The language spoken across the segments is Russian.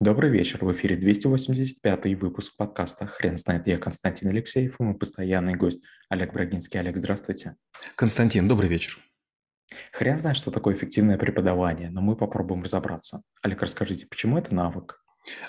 Добрый вечер. В эфире 285 выпуск подкаста «Хрен знает». Я Константин Алексеев и мой постоянный гость Олег Брагинский. Олег, здравствуйте. Константин, добрый вечер. Хрен знает, что такое эффективное преподавание, но мы попробуем разобраться. Олег, расскажите, почему это навык?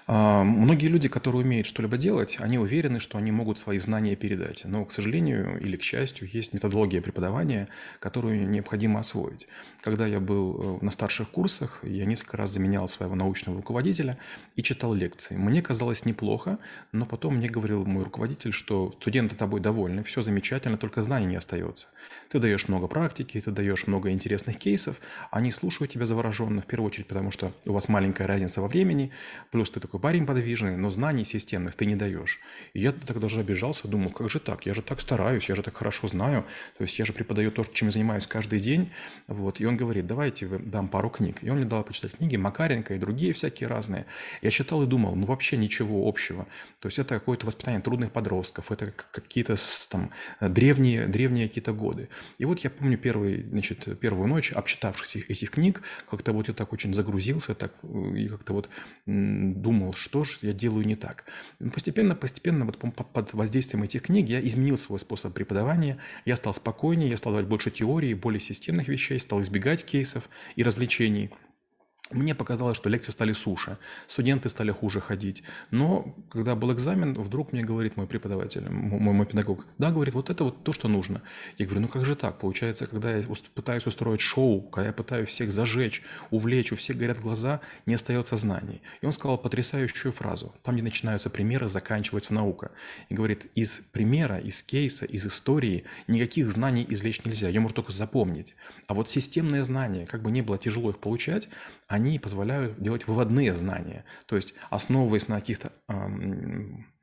А, многие люди, которые умеют что-либо делать, они уверены, что они могут свои знания передать. Но, к сожалению или к счастью, есть методология преподавания, которую необходимо освоить. Когда я был э, на старших курсах, я несколько раз заменял своего научного руководителя и читал лекции. Мне казалось неплохо, но потом мне говорил мой руководитель, что студенты тобой довольны, все замечательно, только знаний не остается. Ты даешь много практики, ты даешь много интересных кейсов, они слушают тебя завороженно, в первую очередь, потому что у вас маленькая разница во времени, плюс плюс ты такой парень подвижный, но знаний системных ты не даешь. И я тогда даже обижался, думал, как же так? Я же так стараюсь, я же так хорошо знаю. То есть я же преподаю то, чем я занимаюсь каждый день. Вот. И он говорит, давайте дам пару книг. И он мне дал почитать книги Макаренко и другие всякие разные. Я читал и думал, ну вообще ничего общего. То есть это какое-то воспитание трудных подростков, это какие-то там древние, древние какие-то годы. И вот я помню первый, значит, первую ночь, обчитавшись этих книг, как-то вот я так очень загрузился, так и как-то вот думал, что же я делаю не так. Постепенно, постепенно вот под воздействием этих книг я изменил свой способ преподавания, я стал спокойнее, я стал давать больше теории, более системных вещей, стал избегать кейсов и развлечений – мне показалось, что лекции стали суше, студенты стали хуже ходить. Но когда был экзамен, вдруг мне говорит мой преподаватель, мой, мой педагог, да, говорит, вот это вот то, что нужно. Я говорю, ну как же так? Получается, когда я пытаюсь устроить шоу, когда я пытаюсь всех зажечь, увлечь, у всех горят глаза, не остается знаний. И он сказал потрясающую фразу, там, где начинаются примеры, заканчивается наука. И говорит, из примера, из кейса, из истории никаких знаний извлечь нельзя, ее можно только запомнить. А вот системные знания, как бы не было тяжело их получать, позволяют делать выводные знания. То есть, основываясь на каких-то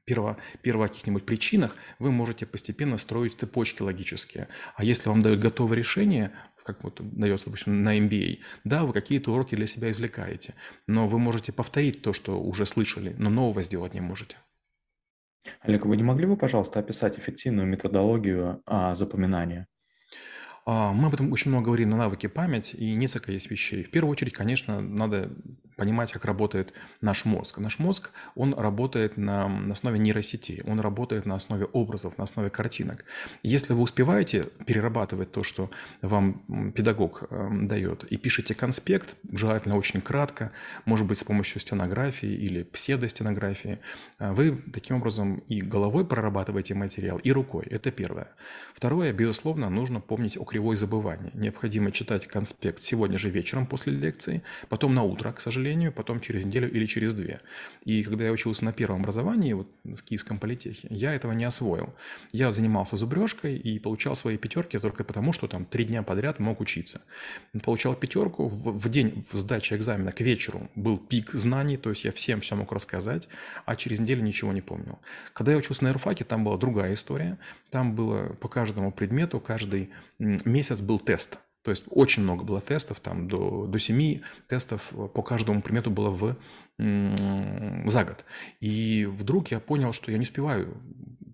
перво, перво каких-нибудь причинах, вы можете постепенно строить цепочки логические. А если вам дают готовое решение, как вот дается, допустим, на MBA, да, вы какие-то уроки для себя извлекаете, но вы можете повторить то, что уже слышали, но нового сделать не можете. Олег, вы не могли бы, пожалуйста, описать эффективную методологию а, запоминания? А, мы об этом очень много говорим на навыке память, и несколько есть вещей. В первую очередь, конечно, надо понимать, как работает наш мозг. Наш мозг, он работает на, на основе нейросетей, он работает на основе образов, на основе картинок. Если вы успеваете перерабатывать то, что вам педагог э, дает, и пишете конспект, желательно очень кратко, может быть, с помощью стенографии или псевдостенографии, э, вы таким образом и головой прорабатываете материал, и рукой. Это первое. Второе, безусловно, нужно помнить о кривой забывания. Необходимо читать конспект сегодня же вечером после лекции, потом на утро, к сожалению, сожалению, потом через неделю или через две. И когда я учился на первом образовании, вот в Киевском политехе, я этого не освоил. Я занимался зубрежкой и получал свои пятерки только потому, что там три дня подряд мог учиться. Получал пятерку, в, в день сдачи экзамена к вечеру был пик знаний, то есть я всем все мог рассказать, а через неделю ничего не помнил. Когда я учился на юрфаке, там была другая история. Там было по каждому предмету, каждый месяц был тест – то есть очень много было тестов, там до, до 7 тестов по каждому предмету было в, за год. И вдруг я понял, что я не успеваю,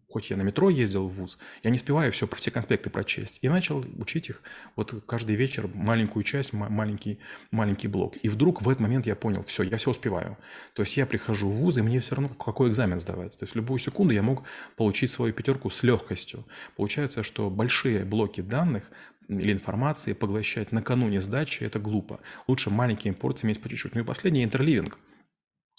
хоть я на метро ездил в ВУЗ, я не успеваю все, все конспекты прочесть. И начал учить их вот каждый вечер маленькую часть, маленький, маленький блок. И вдруг в этот момент я понял, все, я все успеваю. То есть я прихожу в ВУЗ, и мне все равно какой экзамен сдавать. То есть в любую секунду я мог получить свою пятерку с легкостью. Получается, что большие блоки данных или информации поглощать накануне сдачи – это глупо. Лучше маленькими порциями есть по чуть-чуть. Ну и последний – интерливинг.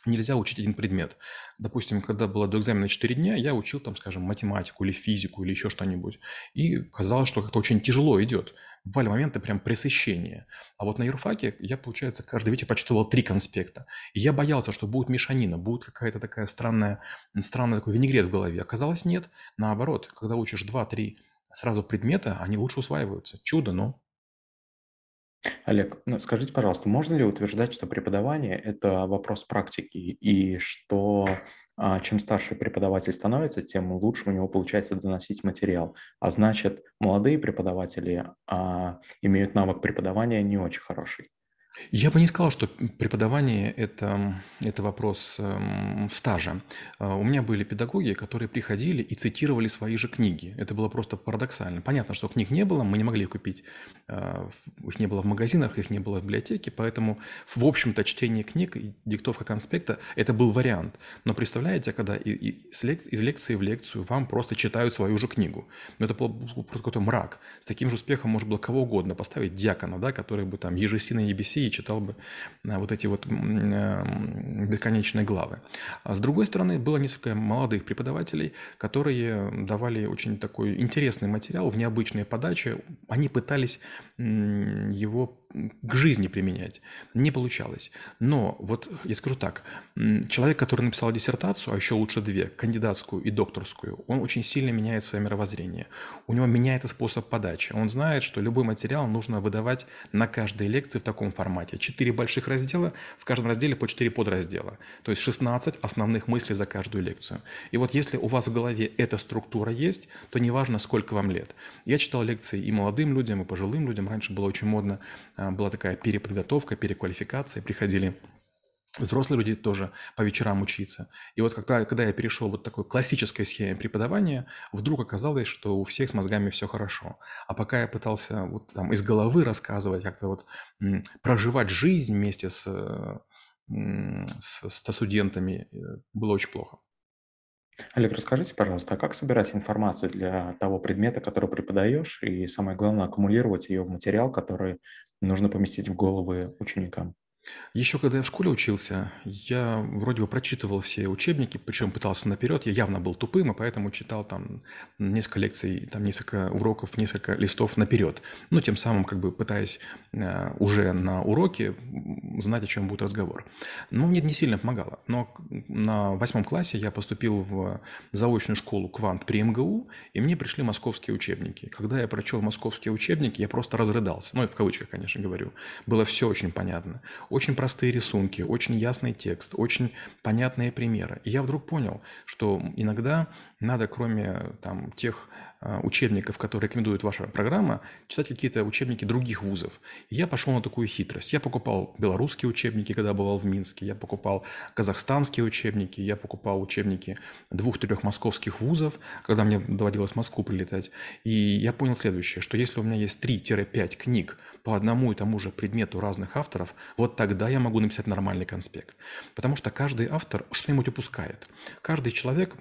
Нельзя учить один предмет. Допустим, когда было до экзамена 4 дня, я учил, там, скажем, математику или физику или еще что-нибудь. И казалось, что как-то очень тяжело идет. Бывали моменты прям пресыщения. А вот на юрфаке я, получается, каждый вечер прочитывал три конспекта. И я боялся, что будет мешанина, будет какая-то такая странная, странный такой винегрет в голове. Оказалось, нет. Наоборот, когда учишь 2-3 сразу предмета, они лучше усваиваются. Чудо, но... Олег, ну, скажите, пожалуйста, можно ли утверждать, что преподавание– это вопрос практики, и что а, чем старше преподаватель становится, тем лучше у него получается доносить материал. А значит, молодые преподаватели а, имеют навык преподавания не очень хороший. Я бы не сказал, что преподавание это, это вопрос эм, стажа. А, У меня были педагоги, которые приходили и цитировали свои же книги. Это было просто парадоксально. Понятно, что книг не было, мы не могли купить. в- Их не было в магазинах, их не было в библиотеке, поэтому, в общем-то, чтение книг и диктовка конспекта– это был вариант. Но представляете, когда и- и с лек- из лекции в лекцию вам просто читают свою же книгу. Ну, это был просто какой-то мрак. С таким же успехом можно было кого угодно поставить, диакона, да, который бы там ежесина ебеси и читал бы а, вот эти вот э, бесконечные главы. А с другой стороны, было несколько молодых преподавателей, которые давали очень такой интересный материал в необычной подаче. Они пытались его к жизни применять. Не получалось. Но вот я скажу так, человек, который написал диссертацию, а еще лучше две, кандидатскую и докторскую, он очень сильно меняет свое мировоззрение. У него меняется способ подачи. Он знает, что любой материал нужно выдавать на каждой лекции в таком формате. Четыре больших раздела, в каждом разделе по четыре подраздела. То есть 16 основных мыслей за каждую лекцию. И вот если у вас в голове эта структура есть, то неважно, сколько вам лет. Я читал лекции и молодым людям, и пожилым людям. Раньше было очень модно, а, была такая переподготовка, переквалификация. Приходили Взрослые люди тоже по вечерам учиться. И вот когда, когда я перешел вот такой классической схеме преподавания, вдруг оказалось, что у всех с мозгами все хорошо. А пока я пытался вот там из головы рассказывать, как-то вот проживать жизнь вместе с, э, м, с, со студентами, э, было очень плохо. Олег, расскажите, пожалуйста, а как собирать информацию для того предмета, который преподаешь, и самое главное, аккумулировать ее в материал, который нужно поместить в головы ученикам? Еще когда я в школе учился, я вроде бы прочитывал все учебники, причем пытался наперед. Я явно был тупым, и поэтому читал там несколько лекций, там несколько уроков, несколько листов наперед. Ну, тем самым как бы пытаясь э, уже на уроке знать, о чем будет разговор. Но мне это не сильно помогало. Но на восьмом классе я поступил в заочную школу «Квант» при МГУ, и мне пришли московские учебники. Когда я прочел московские учебники, я просто разрыдался. Ну, и в кавычках, конечно, говорю. Было все очень понятно. Очень простые рисунки, очень ясный текст, очень понятные примеры. И я вдруг понял, что иногда надо, кроме там, тех а, учебников, которые рекомендует ваша программа, читать какие-то учебники других вузов. И я пошел на такую хитрость. Я покупал белорусские учебники, когда бывал в Минске, я покупал казахстанские учебники, я покупал учебники двух-трех московских вузов, когда мне доводилось в Москву прилетать. И я понял следующее, что если у меня есть 3-5 книг по одному и тому же предмету разных авторов, вот тогда я могу написать нормальный конспект. Потому что каждый автор что-нибудь упускает. Каждый человек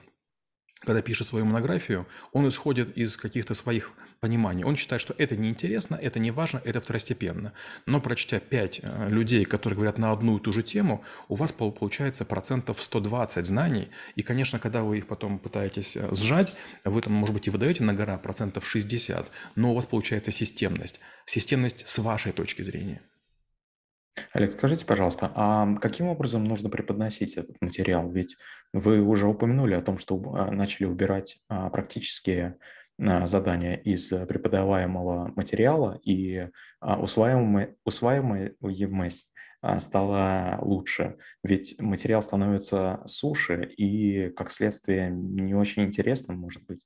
когда пишет свою монографию, он исходит из каких-то своих пониманий. Он считает, что это неинтересно, это не важно, это второстепенно. Но прочтя пять э, людей, которые говорят на одну и ту же тему, у вас пол- получается процентов 120 знаний. И, конечно, когда вы их потом пытаетесь э, сжать, вы там, может быть, и выдаете на гора процентов 60, но у вас получается системность. Системность с вашей точки зрения. Олег, скажите, пожалуйста, а каким образом нужно преподносить этот материал? Ведь вы уже упомянули о том, что а, начали убирать а, практические а, задания из преподаваемого материала, и усваиваемость стала лучше. Ведь материал становится суше и, как следствие, не очень интересным, может быть.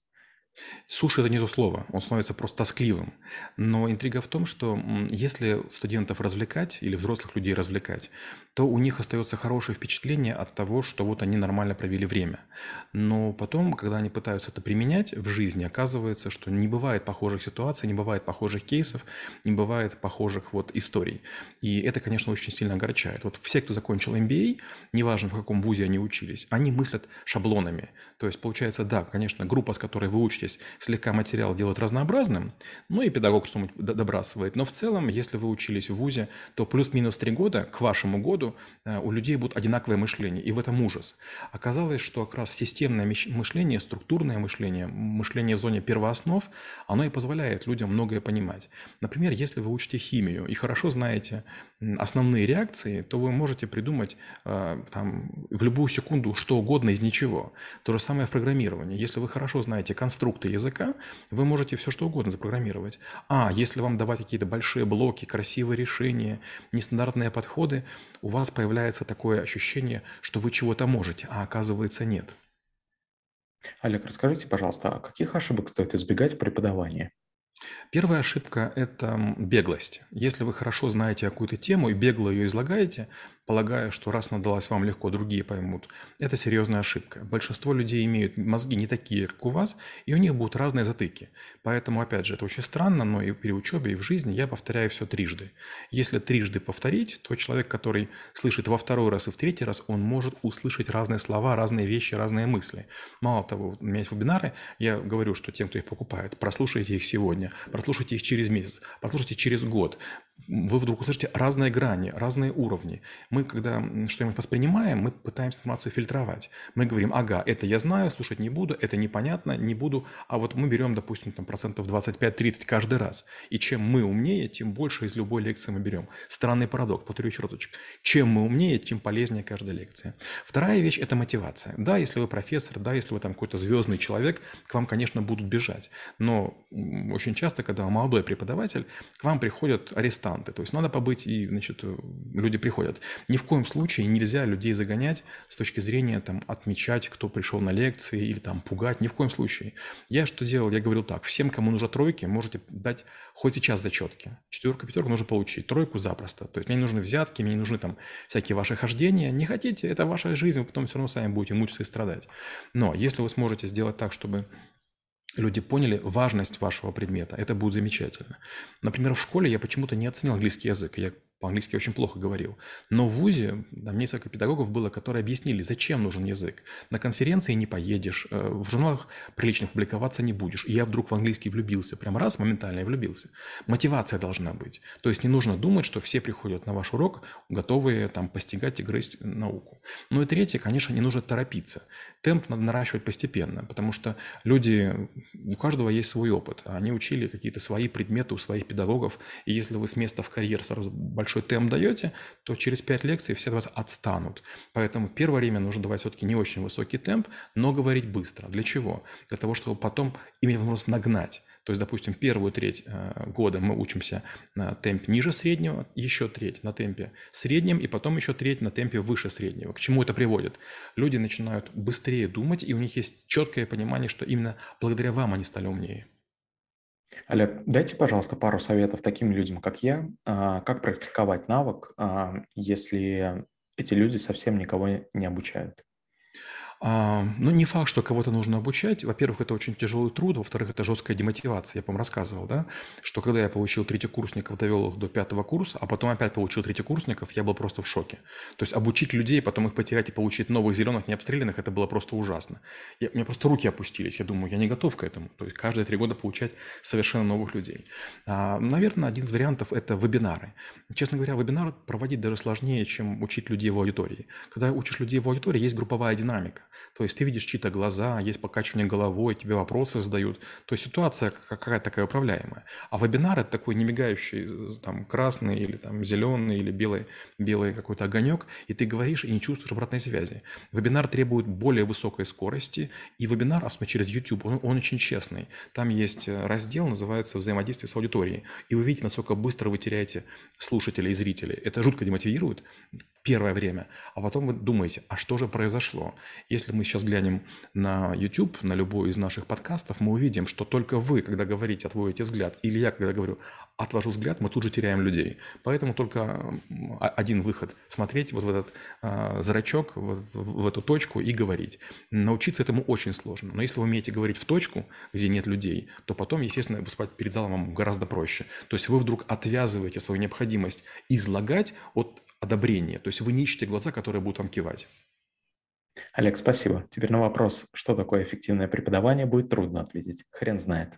Суши– это не то слово, он становится просто тоскливым. Но интрига в том, что если студентов развлекать или взрослых людей развлекать, то у них остается хорошее впечатление от того, что вот они нормально провели время. Но потом, когда они пытаются это применять в жизни, оказывается, что не бывает похожих ситуаций, не бывает похожих кейсов, не бывает похожих вот историй. И это, конечно, очень сильно огорчает. Вот все, кто закончил MBA, неважно в каком вузе они учились, они мыслят шаблонами. То есть, получается, да, конечно, группа, с которой вы учитесь, слегка материал делает разнообразным, ну и педагог что-нибудь добрасывает. Но в целом, если вы учились в ВУЗе, то плюс-минус три года к вашему году э, у людей будет одинаковое мышление, и в этом ужас. Оказалось, что как раз системное мышление, структурное мышление, мышление в зоне первооснов, оно и позволяет людям многое понимать. Например, если вы учите химию и хорошо знаете основные реакции, то вы можете придумать э, там, в любую секунду что угодно из ничего. То же самое в программировании. Если вы хорошо знаете конструкты языка, вы можете все что угодно запрограммировать. А если вам давать какие-то большие блоки, красивые решения, нестандартные подходы, у вас появляется такое ощущение, что вы чего-то можете, а оказывается нет. Олег, расскажите, пожалуйста, а каких ошибок стоит избегать в преподавании? Первая ошибка – это беглость. Если вы хорошо знаете какую-то тему и бегло ее излагаете, полагая, что раз она далась вам легко, другие поймут. Это серьезная ошибка. Большинство людей имеют мозги не такие, как у вас, и у них будут разные затыки. Поэтому, опять же, это очень странно, но и при учебе, и в жизни я повторяю все трижды. Если трижды повторить, то человек, который слышит во второй раз и в третий раз, он может услышать разные слова, разные вещи, разные мысли. Мало того, у меня есть вебинары, я говорю, что тем, кто их покупает, прослушайте их сегодня, прослушайте их через месяц, прослушайте через год, вы вдруг услышите разные грани, разные уровни. Мы, когда что-нибудь воспринимаем, мы пытаемся информацию фильтровать. Мы говорим, ага, это я знаю, слушать не буду, это непонятно, не буду. А вот мы берем, допустим, там, процентов 25-30 каждый раз. И чем мы умнее, тем больше из любой лекции мы берем. Странный парадокс, повторю еще разочек. Чем мы умнее, тем полезнее каждая лекция. Вторая вещь – это мотивация. Да, если вы профессор, да, если вы там какой-то звездный человек, к вам, конечно, будут бежать. Но очень часто, когда молодой преподаватель, к вам приходят арестанты, арестанты. То есть надо побыть, и значит, люди приходят. Ни в коем случае нельзя людей загонять с точки зрения там, отмечать, кто пришел на лекции или там пугать. Ни в коем случае. Я что делал? Я говорил так. Всем, кому нужно тройки, можете дать хоть сейчас зачетки. Четверка, пятерка нужно получить. Тройку запросто. То есть мне не нужны взятки, мне не нужны там всякие ваши хождения. Не хотите, это ваша жизнь, вы потом все равно сами будете мучиться и страдать. Но если вы сможете сделать так, чтобы люди поняли важность вашего предмета. Это будет замечательно. Например, в школе я почему-то не оценил английский язык. Я по-английски очень плохо говорил. Но в ВУЗе там несколько педагогов было, которые объяснили, зачем нужен язык. На конференции не поедешь, э, в журналах приличных публиковаться не будешь. И я вдруг в английский влюбился. Прям раз, моментально я влюбился. Мотивация должна быть. То есть не нужно думать, что все приходят на ваш урок, готовые там постигать и грызть науку. Ну и третье, конечно, не нужно торопиться. Темп надо наращивать постепенно, потому что люди, у каждого есть свой опыт. Они учили какие-то свои предметы у своих педагогов. И если вы с места в карьер сразу большой темп даете, то через 5 лекций все от вас отстанут. Поэтому первое время нужно давать все-таки не очень высокий темп, но говорить быстро. Для чего? Для того, чтобы потом иметь возможность нагнать. То есть, допустим, первую треть э, года мы учимся на темпе ниже среднего, еще треть на темпе среднем, и потом еще треть на темпе выше среднего. К чему это приводит? Люди начинают быстрее думать, и у них есть четкое понимание, что именно благодаря вам они стали умнее. Олег, дайте, пожалуйста, пару советов таким людям, как я, а, как практиковать навык, а, если эти люди совсем никого не обучают. А, ну, не факт, что кого-то нужно обучать. Во-первых, это очень тяжелый труд. Во-вторых, это жесткая демотивация. Я, по-моему, рассказывал, да, что когда я получил третьекурсников, довел их до пятого курса, а потом опять получил третьекурсников, я был просто в шоке. То есть обучить людей, потом их потерять и получить новых зеленых, необстрелянных, это было просто ужасно. Я, у меня просто руки опустились. Я думаю, я не готов к этому. То есть каждые три года получать совершенно новых людей. А, наверное, один из вариантов – это вебинары. Честно говоря, вебинар проводить даже сложнее, чем учить людей в аудитории. Когда учишь людей в аудитории, есть групповая динамика. То есть ты видишь чьи-то глаза, есть покачивание головой, тебе вопросы задают. То есть ситуация какая-то такая управляемая. А вебинар – это такой немигающий там, красный или там, зеленый или белый, белый какой-то огонек, и ты говоришь и не чувствуешь обратной связи. Вебинар требует более высокой скорости, и вебинар, особенно через YouTube, он, он очень честный. Там есть э, раздел, называется «Взаимодействие с аудиторией», и вы видите, насколько быстро вы теряете слушателей и зрителей. Это жутко демотивирует первое время, а потом вы думаете, а что же произошло? Если мы сейчас глянем на YouTube, на любой из наших подкастов, мы увидим, что только вы, когда говорите, отводите взгляд, или я, когда говорю, отвожу взгляд, мы тут же теряем людей. Поэтому только один выход – смотреть вот в этот э, зрачок, вот в эту точку и говорить. Научиться этому очень сложно. Но если вы умеете говорить в точку, где нет людей, то потом, естественно, выступать перед залом вам гораздо проще. То есть вы вдруг отвязываете свою необходимость излагать от одобрения. То есть вы не ищете глаза, которые будут вам кивать. Олег, спасибо. Теперь на вопрос, что такое эффективное преподавание, будет трудно ответить. Хрен знает.